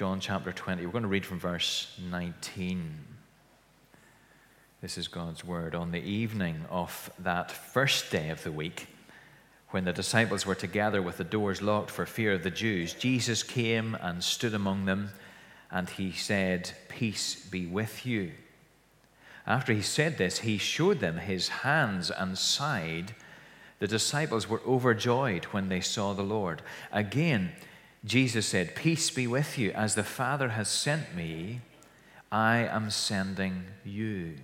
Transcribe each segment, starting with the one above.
John chapter 20. We're going to read from verse 19. This is God's word. On the evening of that first day of the week, when the disciples were together with the doors locked for fear of the Jews, Jesus came and stood among them, and he said, Peace be with you. After he said this, he showed them his hands and side. The disciples were overjoyed when they saw the Lord. Again, Jesus said, Peace be with you. As the Father has sent me, I am sending you.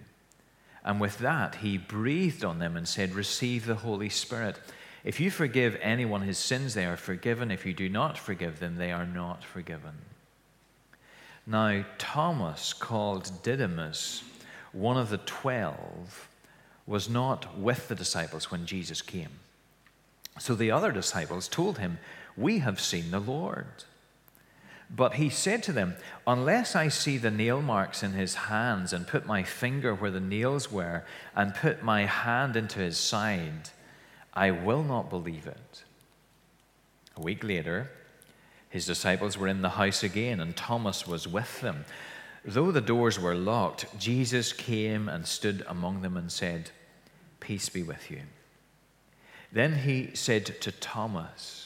And with that, he breathed on them and said, Receive the Holy Spirit. If you forgive anyone his sins, they are forgiven. If you do not forgive them, they are not forgiven. Now, Thomas, called Didymus, one of the twelve, was not with the disciples when Jesus came. So the other disciples told him, We have seen the Lord. But he said to them, Unless I see the nail marks in his hands, and put my finger where the nails were, and put my hand into his side, I will not believe it. A week later, his disciples were in the house again, and Thomas was with them. Though the doors were locked, Jesus came and stood among them and said, Peace be with you. Then he said to Thomas,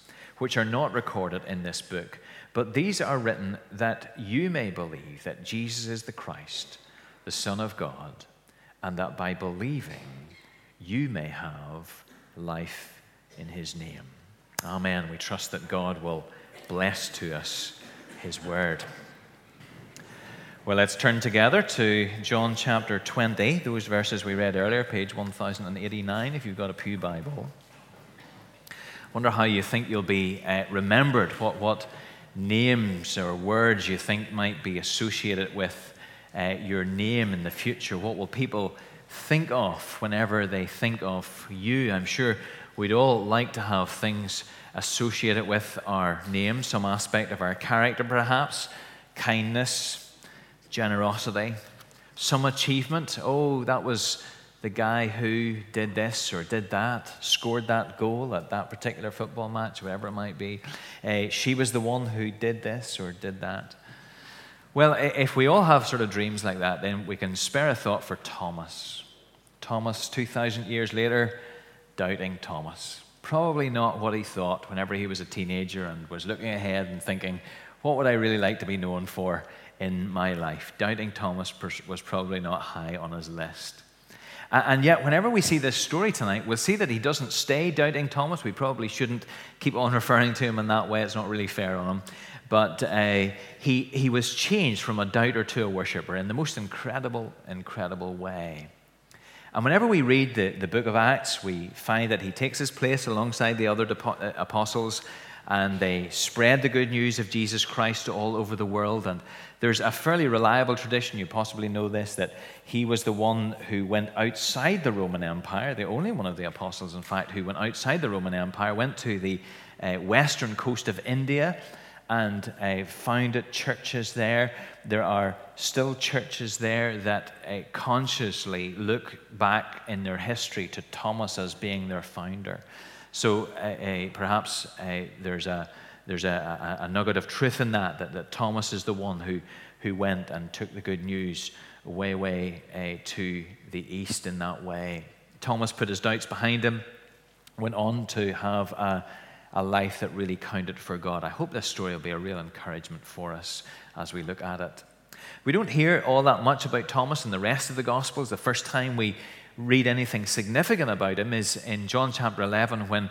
which are not recorded in this book, but these are written that you may believe that Jesus is the Christ, the Son of God, and that by believing you may have life in his name. Amen. We trust that God will bless to us his word. Well, let's turn together to John chapter 20, those verses we read earlier, page 1089, if you've got a Pew Bible. Wonder how you think you'll be uh, remembered, what, what names or words you think might be associated with uh, your name in the future. What will people think of whenever they think of you? I'm sure we'd all like to have things associated with our name, some aspect of our character, perhaps kindness generosity, some achievement. Oh, that was the guy who did this or did that, scored that goal at that particular football match, whatever it might be. Uh, she was the one who did this or did that. Well, if we all have sort of dreams like that, then we can spare a thought for Thomas. Thomas, 2,000 years later, doubting Thomas. Probably not what he thought whenever he was a teenager and was looking ahead and thinking, what would I really like to be known for in my life. Doubting Thomas was probably not high on his list. And yet, whenever we see this story tonight, we'll see that he doesn't stay doubting Thomas. We probably shouldn't keep on referring to him in that way, it's not really fair on him. But uh, he, he was changed from a doubter to a worshiper in the most incredible, incredible way. And whenever we read the, the book of Acts, we find that he takes his place alongside the other uh, apostles and they spread the good news of Jesus Christ all over the world. And there's a fairly reliable tradition, you possibly know this, that he was the one who went outside the Roman Empire, the only one of the apostles, in fact, who went outside the Roman Empire, went to the uh, western coast of India and uh, founded churches there. There are still churches there that uh, consciously look back in their history to Thomas as being their founder. So uh, perhaps uh, there's, a, there's a, a, a, nugget of truth in that, that, that Thomas is the one who, who went and took the good news way, way uh, to the east in that way. Thomas put his doubts behind him, went on to have a, a life that really counted for God. I hope this story will be a real encouragement for us as we look at it. We don't hear all that much about Thomas in the rest of the Gospels. The first time we read anything significant about him is in John chapter 11 when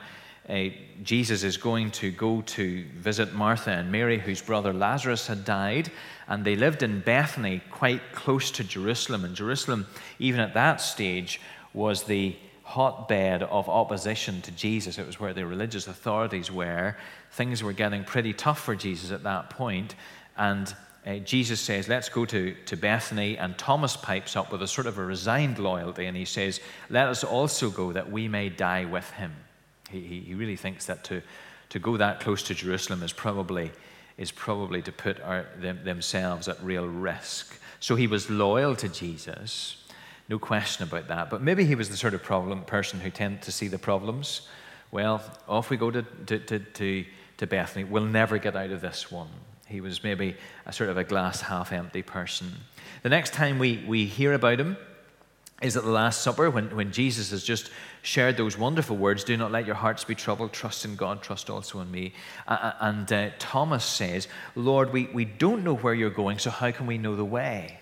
uh, Jesus is going to go to visit Martha and Mary, whose brother Lazarus had died, and they lived in Bethany, quite close to Jerusalem. And Jerusalem, even at that stage, was the hotbed of opposition to Jesus. It was where the religious authorities were. Things were getting pretty tough for Jesus at that point. And uh, Jesus says, Let's go to, to Bethany. And Thomas pipes up with a sort of a resigned loyalty. And he says, Let us also go that we may die with him. He, he, really thinks that to, to go that close to Jerusalem is probably, is probably to put our, them, themselves at real risk. So he was loyal to Jesus. No question about that. But maybe he was the sort of problem person who tended to see the problems. Well, off we go to, to, to, to, to Bethany. We'll never get out of this one. He was maybe a sort of a glass half empty person. The next time we, we hear about him is at the Last Supper when, when Jesus has just shared those wonderful words Do not let your hearts be troubled, trust in God, trust also in me. Uh, and uh, Thomas says, Lord, we, we don't know where you're going, so how can we know the way?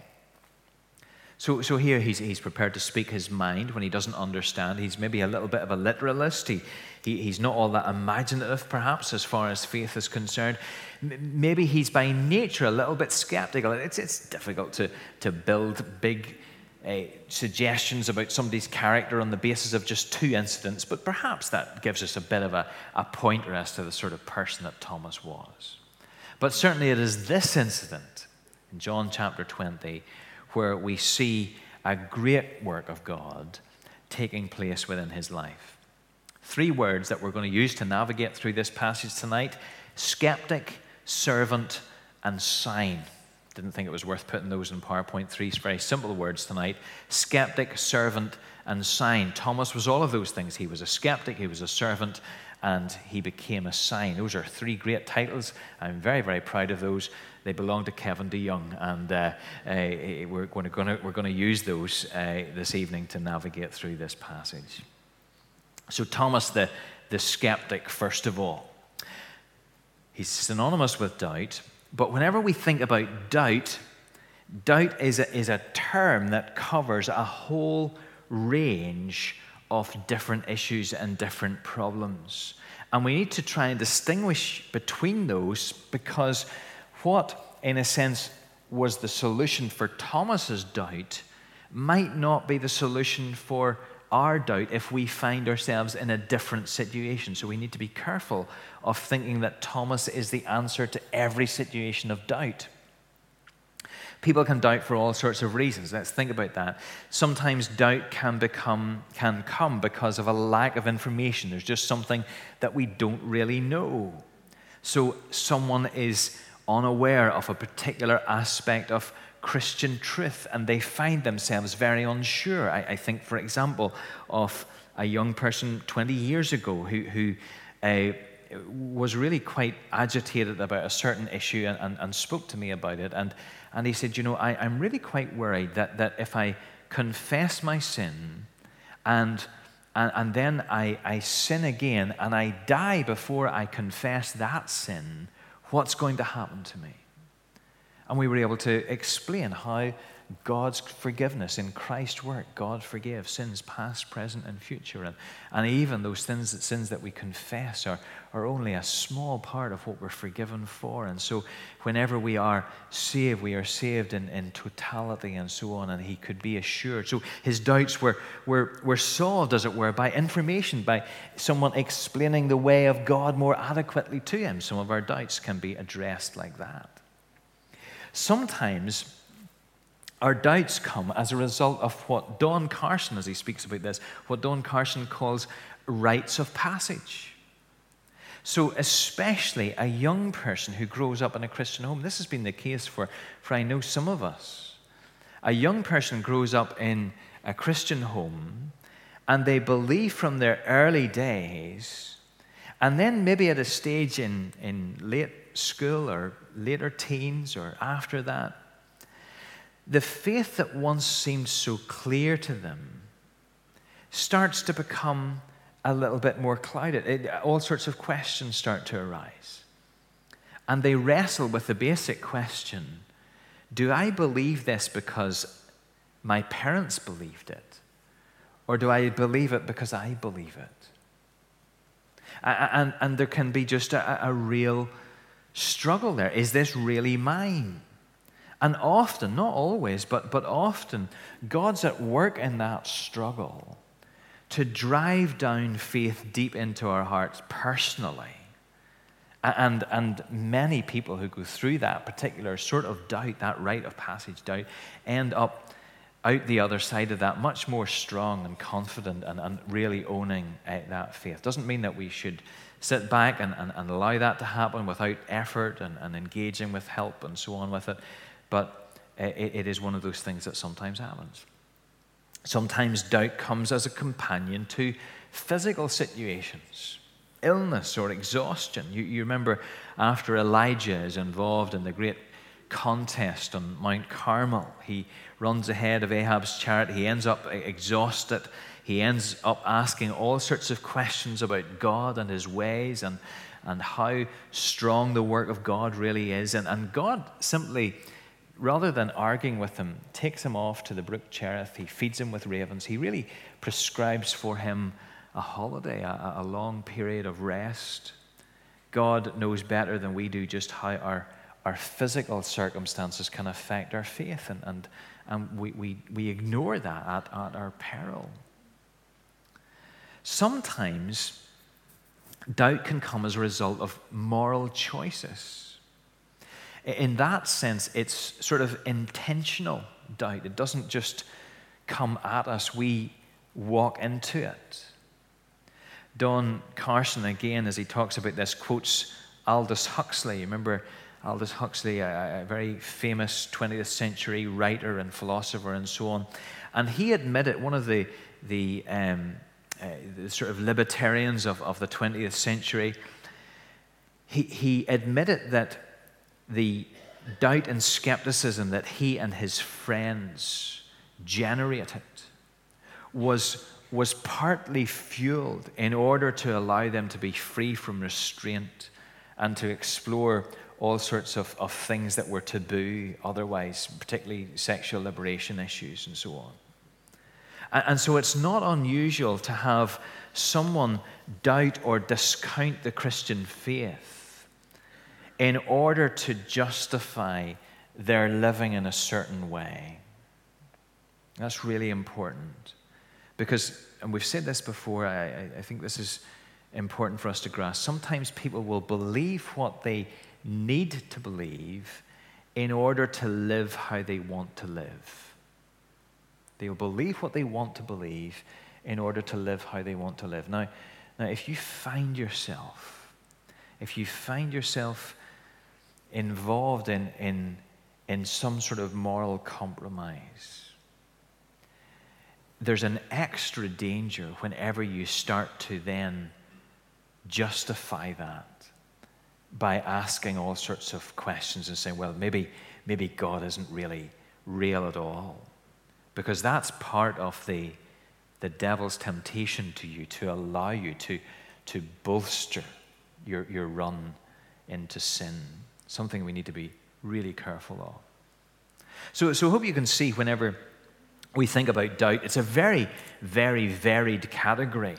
So, so here he's, he's prepared to speak his mind when he doesn't understand. He's maybe a little bit of a literalist. He, he, he's not all that imaginative, perhaps, as far as faith is concerned. M- maybe he's by nature a little bit skeptical. It's, it's difficult to, to build big uh, suggestions about somebody's character on the basis of just two incidents, but perhaps that gives us a bit of a, a pointer as to the sort of person that Thomas was. But certainly it is this incident in John chapter 20 where we see a great work of God taking place within his life. Three words that we're going to use to navigate through this passage tonight skeptic, servant, and sign. Didn't think it was worth putting those in PowerPoint. Three very simple words tonight skeptic, servant, and sign. Thomas was all of those things. He was a skeptic, he was a servant, and he became a sign. Those are three great titles. I'm very, very proud of those. They belong to Kevin DeYoung, and uh, uh, we're going to we're going to use those uh, this evening to navigate through this passage. So Thomas, the the skeptic, first of all, he's synonymous with doubt. But whenever we think about doubt, doubt is a, is a term that covers a whole range of different issues and different problems. And we need to try and distinguish between those because what, in a sense, was the solution for Thomas's doubt might not be the solution for our doubt if we find ourselves in a different situation. So we need to be careful of thinking that Thomas is the answer to every situation of doubt. People can doubt for all sorts of reasons. Let's think about that. Sometimes doubt can become can come because of a lack of information. There's just something that we don't really know. So someone is unaware of a particular aspect of Christian truth and they find themselves very unsure. I, I think, for example, of a young person 20 years ago who, who uh, was really quite agitated about a certain issue and, and, and, spoke to me about it. And, and he said, You know, I, I'm really quite worried that, that if I confess my sin and and, and, then I, I sin again and I die before I confess that sin, What's going to happen to me? And we were able to explain how God's forgiveness in Christ's work, God forgives sins past, present, and future. And, and even those sins, that, sins that we confess are, are only a small part of what we're forgiven for. And so, whenever we are saved, we are saved in, in totality and so on. And he could be assured. So, his doubts were, were, were solved, as it were, by information, by someone explaining the way of God more adequately to him. Some of our doubts can be addressed like that. Sometimes, our doubts come as a result of what Don Carson, as he speaks about this, what Don Carson calls rites of passage. So, especially a young person who grows up in a Christian home, this has been the case for, for I know some of us. A young person grows up in a Christian home and they believe from their early days, and then maybe at a stage in, in late school or later teens or after that, the faith that once seemed so clear to them starts to become a little bit more clouded. It, all sorts of questions start to arise. And they wrestle with the basic question do I believe this because my parents believed it? Or do I believe it because I believe it? And, and there can be just a, a real struggle there. Is this really mine? And often, not always, but, but often, God's at work in that struggle to drive down faith deep into our hearts personally And, and many people who go through that particular sort of doubt, that rite of passage doubt, end up out the other side of that much more strong and confident and, and really owning uh, that faith. Doesn't mean that we should sit back and, and, and allow that to happen without effort and, and engaging with help and so on with it, but it, it is one of those things that sometimes happens. Sometimes doubt comes as a companion to physical situations illness or exhaustion. You, you remember after Elijah is involved in the great contest on Mount Carmel, he runs ahead of Ahab's chariot. He ends up exhausted. He ends up asking all sorts of questions about God and his ways and, and how strong the work of God really is. And, and God simply, rather than arguing with him, takes him off to the brook Cherith. He feeds him with ravens. He really prescribes for him a holiday, a, a long period of rest. God knows better than we do just how our, our physical circumstances can affect our faith, and, and, and we, we, we ignore that at, at our peril. Sometimes doubt can come as a result of moral choices. In that sense, it's sort of intentional doubt. It doesn't just come at us, we walk into it. Don Carson, again, as he talks about this, quotes Aldous Huxley. Remember Aldous Huxley, a, a, very famous 20th century writer and philosopher and so on. And he admitted, one of the, the, um, uh, the sort of libertarians of, of the 20th century, he, he admitted that the doubt and skepticism that he and his friends generated was was partly fueled in order to allow them to be free from restraint and to explore all sorts of, of things that were taboo otherwise, particularly sexual liberation issues and so on. And, so it's not unusual to have someone doubt or discount the Christian faith in order to justify their living in a certain way. That's really important. Because, and we've said this before, I, I think this is important for us to grasp. Sometimes people will believe what they need to believe in order to live how they want to live. They will believe what they want to believe in order to live how they want to live. Now, now if you find yourself, if you find yourself involved in, in, in some sort of moral compromise, there's an extra danger whenever you start to then justify that by asking all sorts of questions and saying, well, maybe, maybe God isn't really real at all. Because that's part of the, the devil's temptation to you to allow you to, to bolster your, your run into sin. Something we need to be really careful of. So, so I hope you can see whenever we think about doubt, it's a very, very varied category.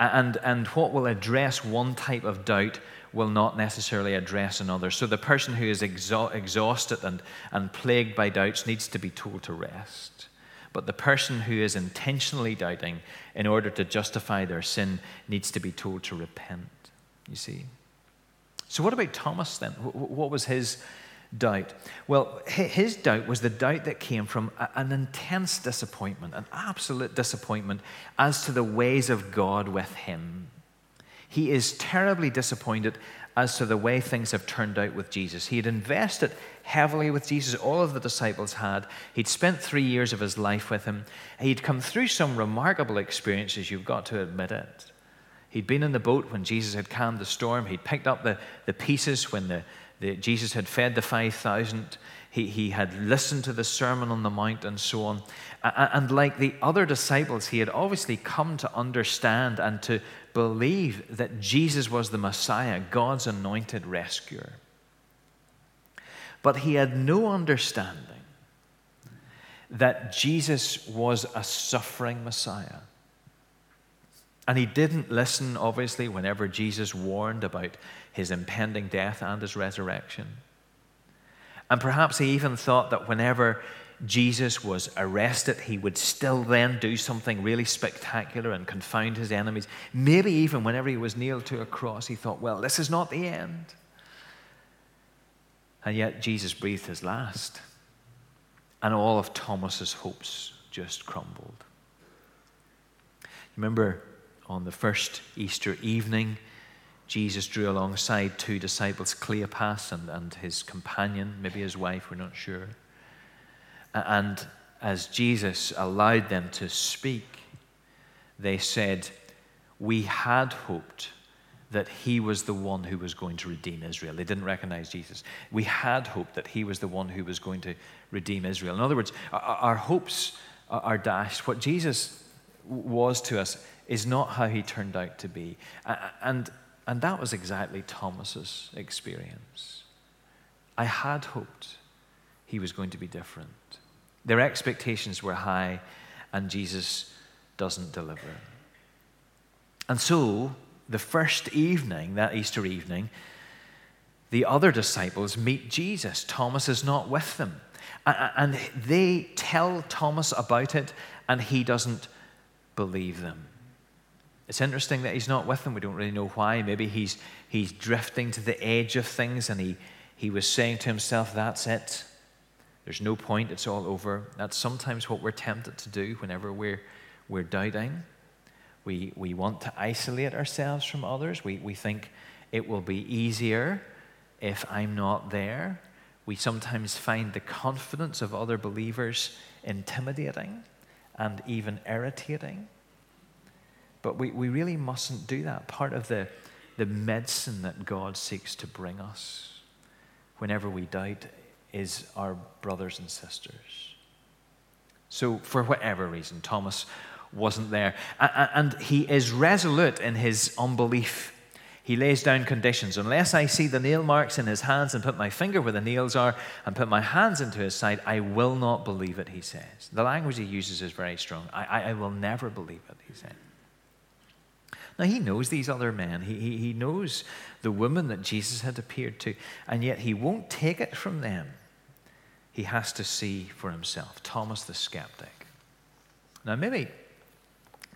And, and what will address one type of doubt will not necessarily address another. So the person who is exha- exhausted and, and plagued by doubts needs to be told to rest. But the person who is intentionally doubting in order to justify their sin needs to be told to repent. You see? So, what about Thomas then? What was his doubt? Well, his doubt was the doubt that came from an intense disappointment, an absolute disappointment as to the ways of God with him. He is terribly disappointed as to the way things have turned out with Jesus. He had invested heavily with Jesus, all of the disciples had. He'd spent three years of his life with him. He'd come through some remarkable experiences, you've got to admit it. He'd been in the boat when Jesus had calmed the storm. He'd picked up the, the pieces when the, the, Jesus had fed the 5,000. He, he had listened to the Sermon on the Mount and so on. And like the other disciples, he had obviously come to understand and to believe that Jesus was the Messiah, God's anointed rescuer. But he had no understanding that Jesus was a suffering Messiah. And he didn't listen, obviously, whenever Jesus warned about his impending death and his resurrection. And perhaps he even thought that whenever Jesus was arrested, he would still then do something really spectacular and confound his enemies. Maybe even whenever he was nailed to a cross, he thought, well, this is not the end. And yet Jesus breathed his last, and all of Thomas's hopes just crumbled. Remember on the first Easter evening, Jesus drew alongside two disciples, Cleopas and, and his companion, maybe his wife, we're not sure. And as Jesus allowed them to speak, they said, We had hoped that he was the one who was going to redeem Israel. They didn't recognize Jesus. We had hoped that he was the one who was going to redeem Israel. In other words, our, our hopes are dashed. What Jesus was to us is not how he turned out to be. And, and that was exactly Thomas's experience. I had hoped he was going to be different. Their expectations were high, and Jesus doesn't deliver. And so, the first evening, that Easter evening, the other disciples meet Jesus. Thomas is not with them. And they tell Thomas about it, and he doesn't believe them. It's interesting that he's not with them. We don't really know why. Maybe he's, he's drifting to the edge of things, and he, he was saying to himself, That's it. There's no point. It's all over. That's sometimes what we're tempted to do whenever we're, we're doubting. We, we want to isolate ourselves from others. We, we think it will be easier if I'm not there. We sometimes find the confidence of other believers intimidating and even irritating. But we, we really mustn't do that. Part of the, the medicine that God seeks to bring us whenever we doubt is our brothers and sisters. So, for whatever reason, Thomas wasn't there. And he is resolute in his unbelief he lays down conditions. Unless I see the nail marks in his hands and put my finger where the nails are and put my hands into his side, I will not believe it, he says. The language he uses is very strong. I, I, I will never believe it, he said. Now, he knows these other men. He, he, he knows the woman that Jesus had appeared to, and yet he won't take it from them. He has to see for himself. Thomas the skeptic. Now, maybe,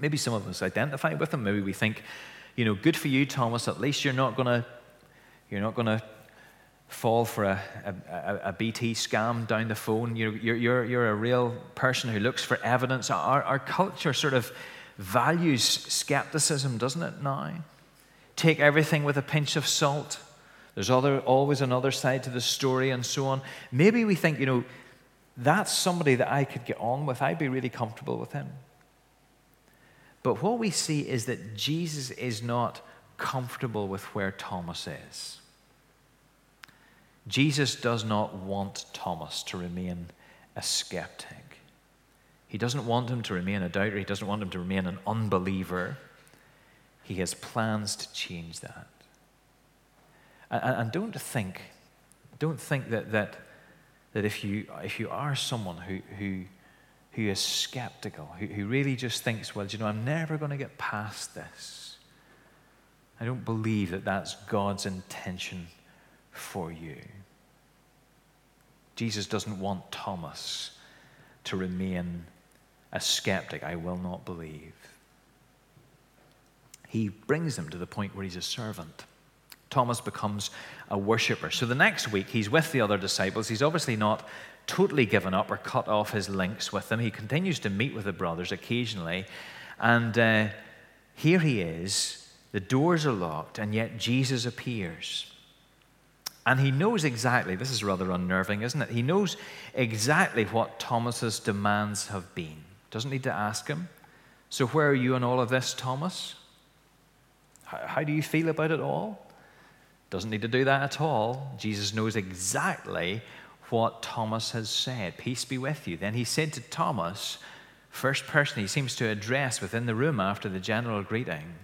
maybe some of us identify with him. Maybe we think, you know, good for you, Thomas. At least you're not to, you're not to fall for a, a, a, BT scam down the phone. You're, you're, you're a real person who looks for evidence. Our, our culture sort of values skepticism, doesn't it, now? Take everything with a pinch of salt. There's other, always another side to the story and so on. Maybe we think, you know, that's somebody that I could get on with. I'd be really comfortable with him. But what we see is that Jesus is not comfortable with where Thomas is. Jesus does not want Thomas to remain a skeptic. He doesn't want him to remain a doubter. He doesn't want him to remain an unbeliever. He has plans to change that. And, don't think, don't think that, that, that if, you, if you are someone who, who who is skeptical, who, who really just thinks, well, you know, I'm never going to get past this. I don't believe that that's God's intention for you. Jesus doesn't want Thomas to remain a skeptic. I will not believe. He brings him to the point where he's a servant. Thomas becomes a worshiper. So the next week, he's with the other disciples. He's obviously not totally given up or cut off his links with them. He continues to meet with the brothers occasionally. And uh, here he is. The doors are locked, and yet Jesus appears. And he knows exactly, this is rather unnerving, isn't it? He knows exactly what Thomas's demands have been. Doesn't need to ask him. So, where are you in all of this, Thomas? How, how do you feel about it all? Doesn't need to do that at all. Jesus knows exactly what Thomas has said. Peace be with you. Then he said to Thomas, first person he seems to address within the room after the general greeting,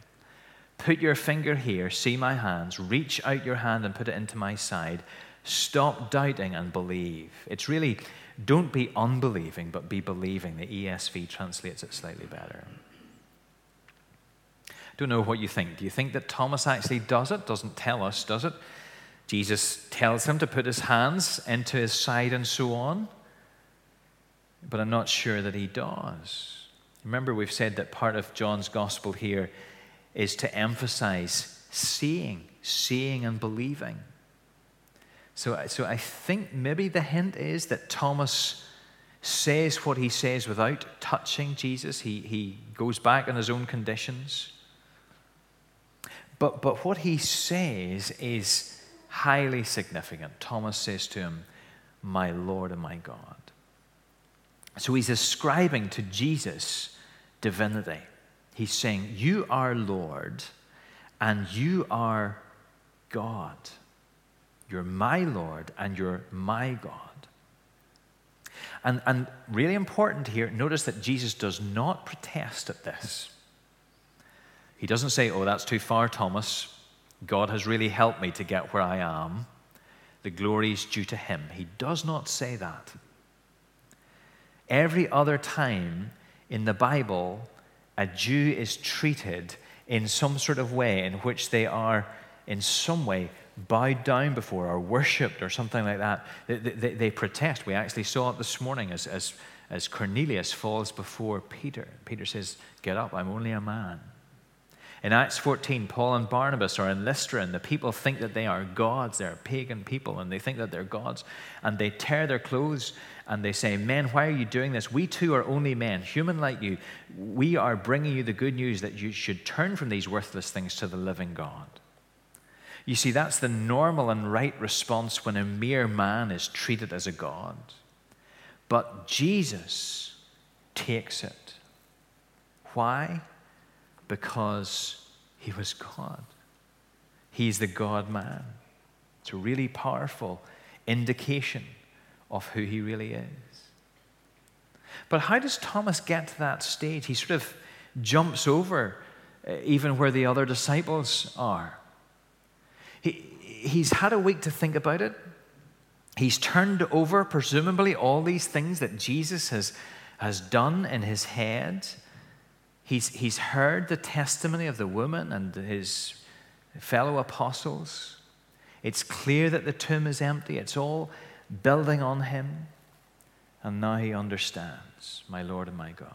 Put your finger here, see my hands, reach out your hand and put it into my side. Stop doubting and believe. It's really, don't be unbelieving, but be believing. The ESV translates it slightly better. Don't know what you think. Do you think that Thomas actually does it? Doesn't tell us, does it? Jesus tells him to put his hands into his side and so on. but I'm not sure that he does. Remember, we've said that part of John's gospel here is to emphasize seeing, seeing and believing. So, so I think maybe the hint is that Thomas says what he says without touching Jesus. He, he goes back on his own conditions. But, but what he says is highly significant. Thomas says to him, My Lord and my God. So he's ascribing to Jesus divinity. He's saying, You are Lord and you are God. You're my Lord and you're my God. And, and really important here, notice that Jesus does not protest at this. He doesn't say, Oh, that's too far, Thomas. God has really helped me to get where I am. The glory is due to him. He does not say that. Every other time in the Bible, a Jew is treated in some sort of way in which they are, in some way, bowed down before or worshipped or something like that. They, they, they, protest. We actually saw it this morning as, as, as Cornelius falls before Peter. Peter says, Get up, I'm only a man. In Acts 14, Paul and Barnabas are in Lystra, and the people think that they are gods. They're pagan people, and they think that they're gods. And they tear their clothes and they say, Men, why are you doing this? We too are only men, human like you. We are bringing you the good news that you should turn from these worthless things to the living God. You see, that's the normal and right response when a mere man is treated as a God. But Jesus takes it. Why? Because he was God. He's the God man. It's a really powerful indication of who he really is. But how does Thomas get to that stage? He sort of jumps over uh, even where the other disciples are. He, he's had a week to think about it. He's turned over, presumably, all these things that Jesus has, has done in his head. He's, he's heard the testimony of the woman and his fellow apostles. It's clear that the tomb is empty. It's all building on him. And now he understands, my Lord and my God.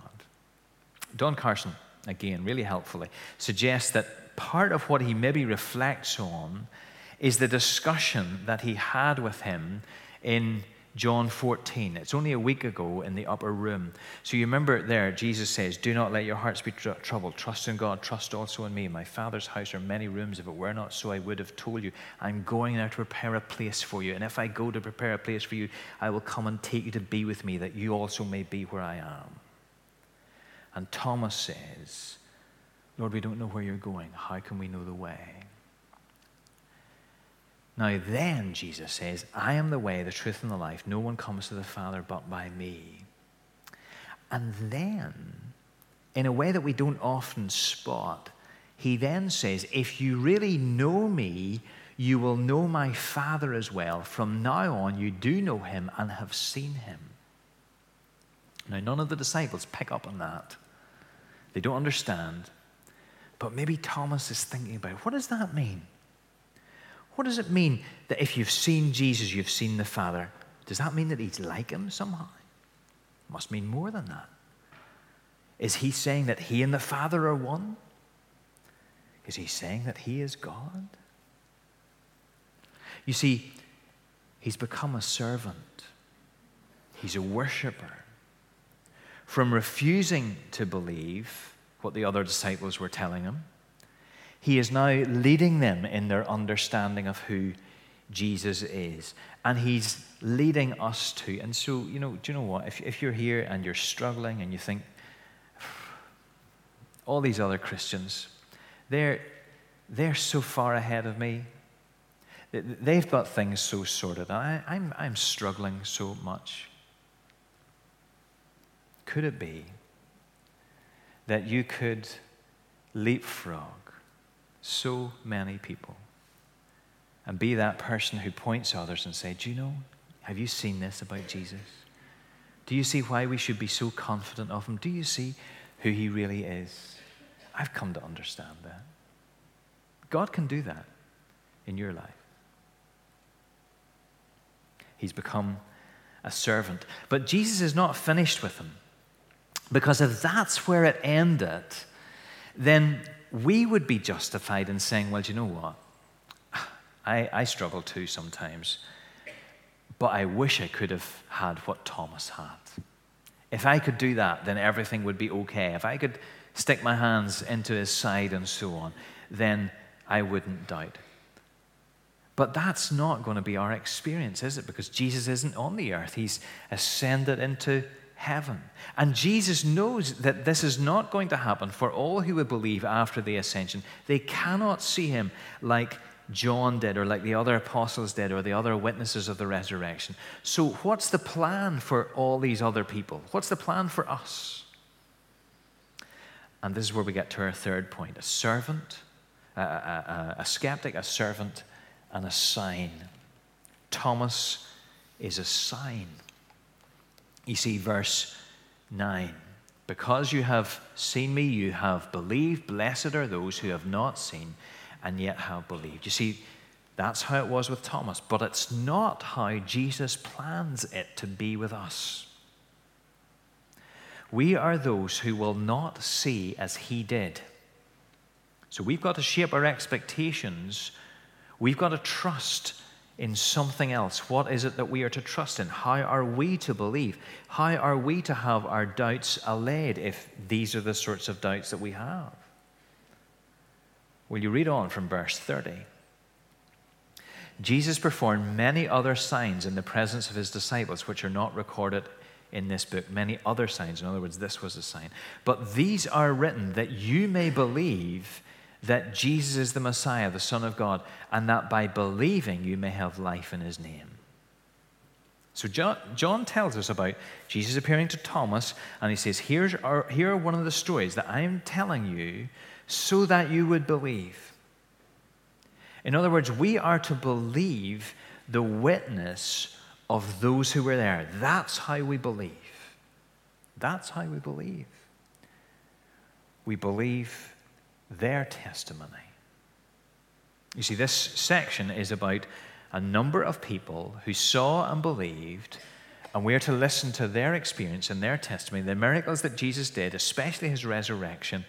Don Carson, again, really helpfully, suggests that part of what he maybe reflects on is the discussion that he had with him in John 14. It's only a week ago in the upper room. So you remember there, Jesus says, Do not let your hearts be tr- troubled. Trust in God. Trust also in me. In my Father's house are many rooms. If it were not so, I would have told you. I'm going there to prepare a place for you. And if I go to prepare a place for you, I will come and take you to be with me, that you also may be where I am. And Thomas says, Lord, we don't know where you're going. How can we know the way? Now, then, Jesus says, I am the way, the truth, and the life. No one comes to the Father but by me. And then, in a way that we don't often spot, he then says, If you really know me, you will know my Father as well. From now on, you do know him and have seen him. Now, none of the disciples pick up on that. They don't understand. But maybe Thomas is thinking about what does that mean? What does it mean that if you've seen Jesus, you've seen the Father? Does that mean that he's like him somehow? Must mean more than that. Is he saying that he and the Father are one? Is he saying that he is God? You see, he's become a servant, he's a worshiper. From refusing to believe what the other disciples were telling him, he is now leading them in their understanding of who Jesus is. And He's leading us to. And so, you know, do you know what? If, if you're here and you're struggling and you think, all these other Christians, they're, they're so far ahead of me. They've got things so sorted. I, I'm, I'm struggling so much. Could it be that you could leapfrog so many people. And be that person who points others and say, Do you know, have you seen this about Jesus? Do you see why we should be so confident of him? Do you see who he really is? I've come to understand that. God can do that in your life. He's become a servant. But Jesus is not finished with him. Because if that's where it ended, then we would be justified in saying, well, do you know what? I, I struggle too sometimes, but I wish I could have had what Thomas had. If I could do that, then everything would be okay. If I could stick my hands into his side and so on, then I wouldn't doubt. But that's not going to be our experience, is it? Because Jesus isn't on the earth, he's ascended into heaven. And Jesus knows that this is not going to happen for all who would believe after the ascension. They cannot see him like John did, or like the other apostles did, or the other witnesses of the resurrection. So, what's the plan for all these other people? What's the plan for us? And this is where we get to our third point a servant, a, a, a, skeptic, a servant, and a sign. Thomas is a sign. You see, verse 9 Because you have seen me, you have believed. Blessed are those who have not seen and yet have believed. You see, that's how it was with Thomas, but it's not how Jesus plans it to be with us. We are those who will not see as he did. So we've got to shape our expectations. We've got to trust in something else. What is it that we are to trust in? How are we to believe? How are we to have our doubts allayed if these are the sorts of doubts that we have? Will you read on from verse 30? Jesus performed many other signs in the presence of his disciples, which are not recorded in this book. Many other signs. In other words, this was a sign. But these are written that you may believe that Jesus is the Messiah, the Son of God, and that by believing you may have life in his name. So John, tells us about Jesus appearing to Thomas, and he says, Here's our, Here are one of the stories that I am telling you so that you would believe. In other words, we are to believe the witness of those who were there. That's how we believe. That's how we believe. We believe their testimony. You see, this section is about a number of people who saw and believed, and we are to listen to their experience and their testimony, the miracles that Jesus did, especially his resurrection,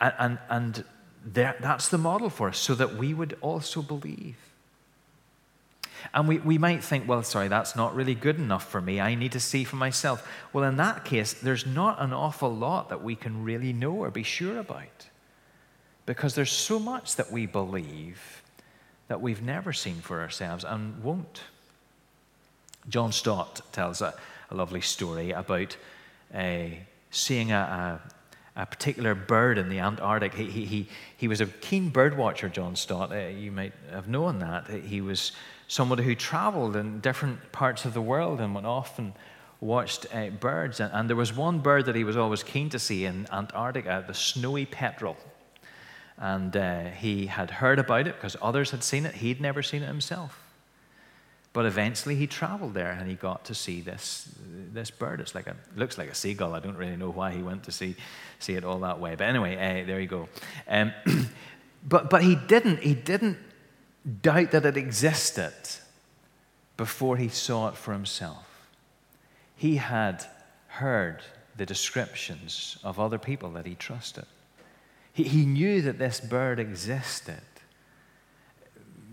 and, and, and that's the model for us, so that we would also believe. And we, we might think, well, sorry, that's not really good enough for me. I need to see for myself. Well, in that case, there's not an awful lot that we can really know or be sure about. Because there's so much that we believe that we've never seen for ourselves and won't. John Stott tells a, a lovely story about uh, seeing a, a particular bird in the Antarctic. He, he, he, he was a keen bird watcher, John Stott. Uh, you might have known that. He was somebody who traveled in different parts of the world and went off and watched uh, birds. And, and, there was one bird that he was always keen to see in Antarctica, the snowy petrel. And uh, he had heard about it because others had seen it. He'd never seen it himself. But eventually he traveled there and he got to see this, this bird. It's like a, looks like a seagull. I don't really know why he went to see, see it all that way. But anyway, uh, there you go. Um, but, but he didn't, he didn't doubt that it existed before he saw it for himself. He had heard the descriptions of other people that he trusted. He, he knew that this bird existed.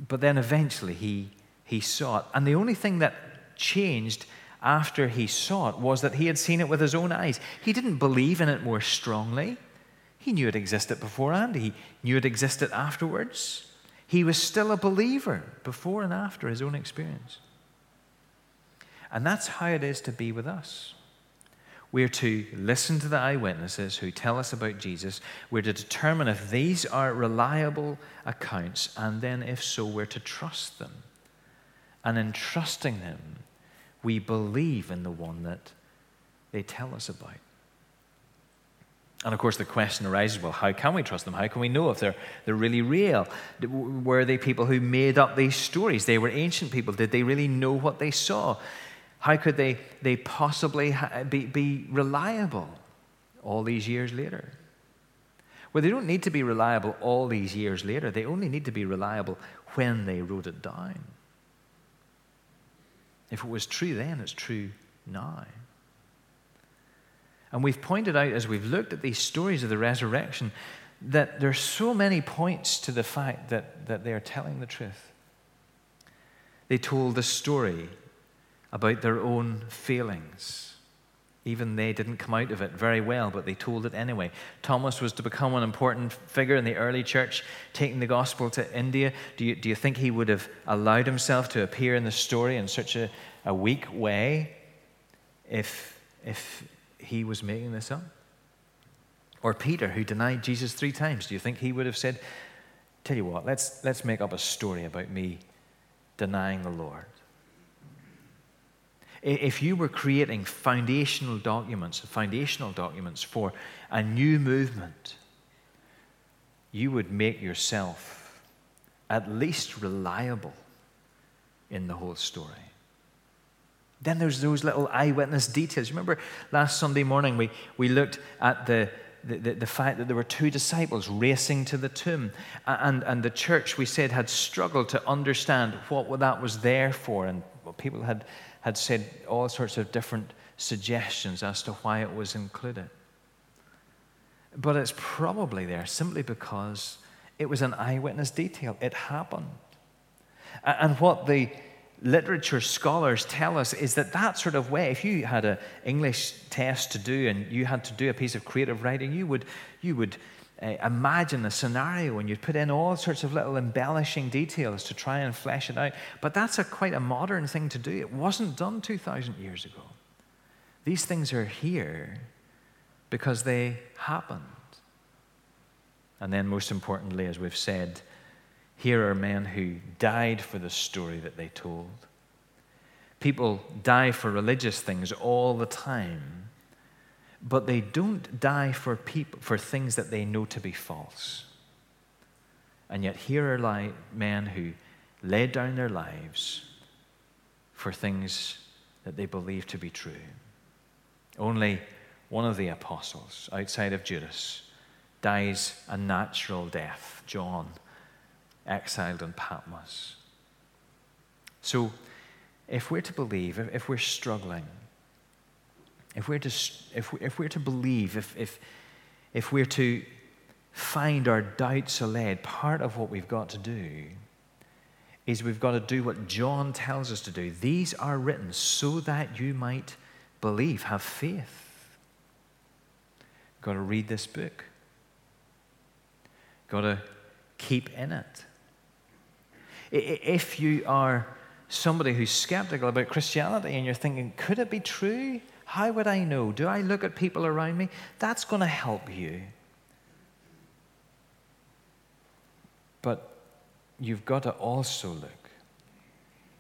But then eventually he he saw it. And the only thing that changed after he saw it was that he had seen it with his own eyes. He didn't believe in it more strongly. He knew it existed beforehand, he knew it existed afterwards. He was still a believer before and after his own experience. And that's how it is to be with us. We're to listen to the eyewitnesses who tell us about Jesus. We're to determine if these are reliable accounts, and then, if so, we're to trust them. And in trusting them, we believe in the one that they tell us about. And of course, the question arises well, how can we trust them? How can we know if they're, they're really real? Were they people who made up these stories? They were ancient people. Did they really know what they saw? How could they, they possibly be, be reliable all these years later? Well, they don't need to be reliable all these years later. They only need to be reliable when they wrote it down. If it was true then, it's true now. And we've pointed out as we've looked at these stories of the resurrection that there's so many points to the fact that, that they are telling the truth. They told the story about their own failings even they didn't come out of it very well, but they told it anyway. Thomas was to become an important figure in the early church, taking the gospel to India. Do you, do you think he would have allowed himself to appear in the story in such a, a weak way if, if he was making this up? Or Peter, who denied Jesus three times, do you think he would have said, Tell you what, let's, let's make up a story about me denying the Lord? If you were creating foundational documents, foundational documents for a new movement, you would make yourself at least reliable in the whole story. Then there's those little eyewitness details. Remember last Sunday morning we, we looked at the, the, the, the, fact that there were two disciples racing to the tomb. And, and the church, we said, had struggled to understand what that was there for. And what people had had said all sorts of different suggestions as to why it was included. But it's probably there simply because it was an eyewitness detail. It happened. And what the literature scholars tell us is that that sort of way, if you had an English test to do and you had to do a piece of creative writing, you would, you would uh, imagine a scenario and you'd put in all sorts of little embellishing details to try and flesh it out. But that's a quite a modern thing to do. It wasn't done 2,000 years ago. These things are here because they happened. And then, most importantly, as we've said, here are men who died for the story that they told. People die for religious things all the time but they don't die for, people, for things that they know to be false. And yet, here are men who laid down their lives for things that they believe to be true. Only one of the apostles, outside of Judas, dies a natural death John, exiled in Patmos. So, if we're to believe, if we're struggling, if we're to, if, we, if we're to believe, if, if, if we're to find our doubts allayed, part of what we've got to do is we've got to do what John tells us to do. These are written so that you might believe, have faith. Got to read this book. Got to keep in it. If you are somebody who's skeptical about Christianity and you're thinking, could it be true? How would I know? Do I look at people around me? That's going to help you. But you've got to also look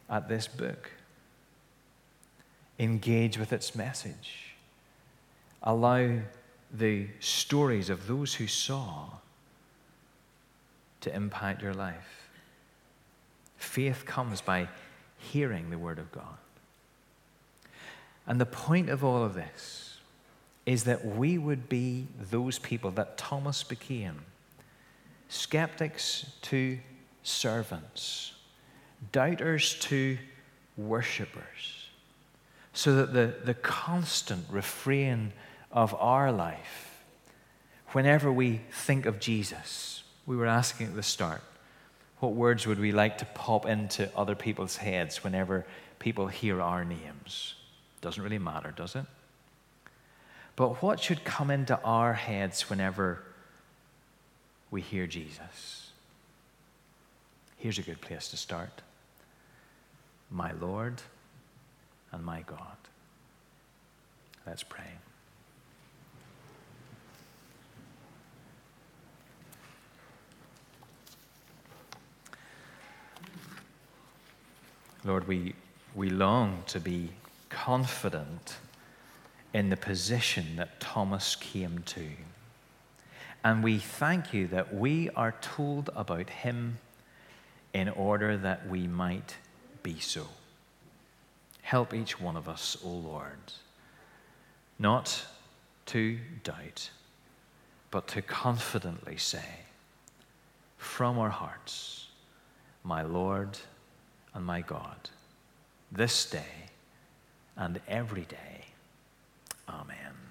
at this book, engage with its message, allow the stories of those who saw to impact your life. Faith comes by hearing the Word of God. And the point of all of this is that we would be those people that Thomas became skeptics to servants, doubters to worshippers, so that the, the constant refrain of our life, whenever we think of Jesus, we were asking at the start, what words would we like to pop into other people's heads whenever people hear our names? Doesn't really matter, does it? But what should come into our heads whenever we hear Jesus? Here's a good place to start My Lord and my God. Let's pray. Lord, we, we long to be confident in the position that Thomas came to. And we thank you that we are told about him in order that we might be so. Help each one of us, O Lord, not to doubt, but to confidently say from our hearts, My Lord and my God this day and every day. Amen.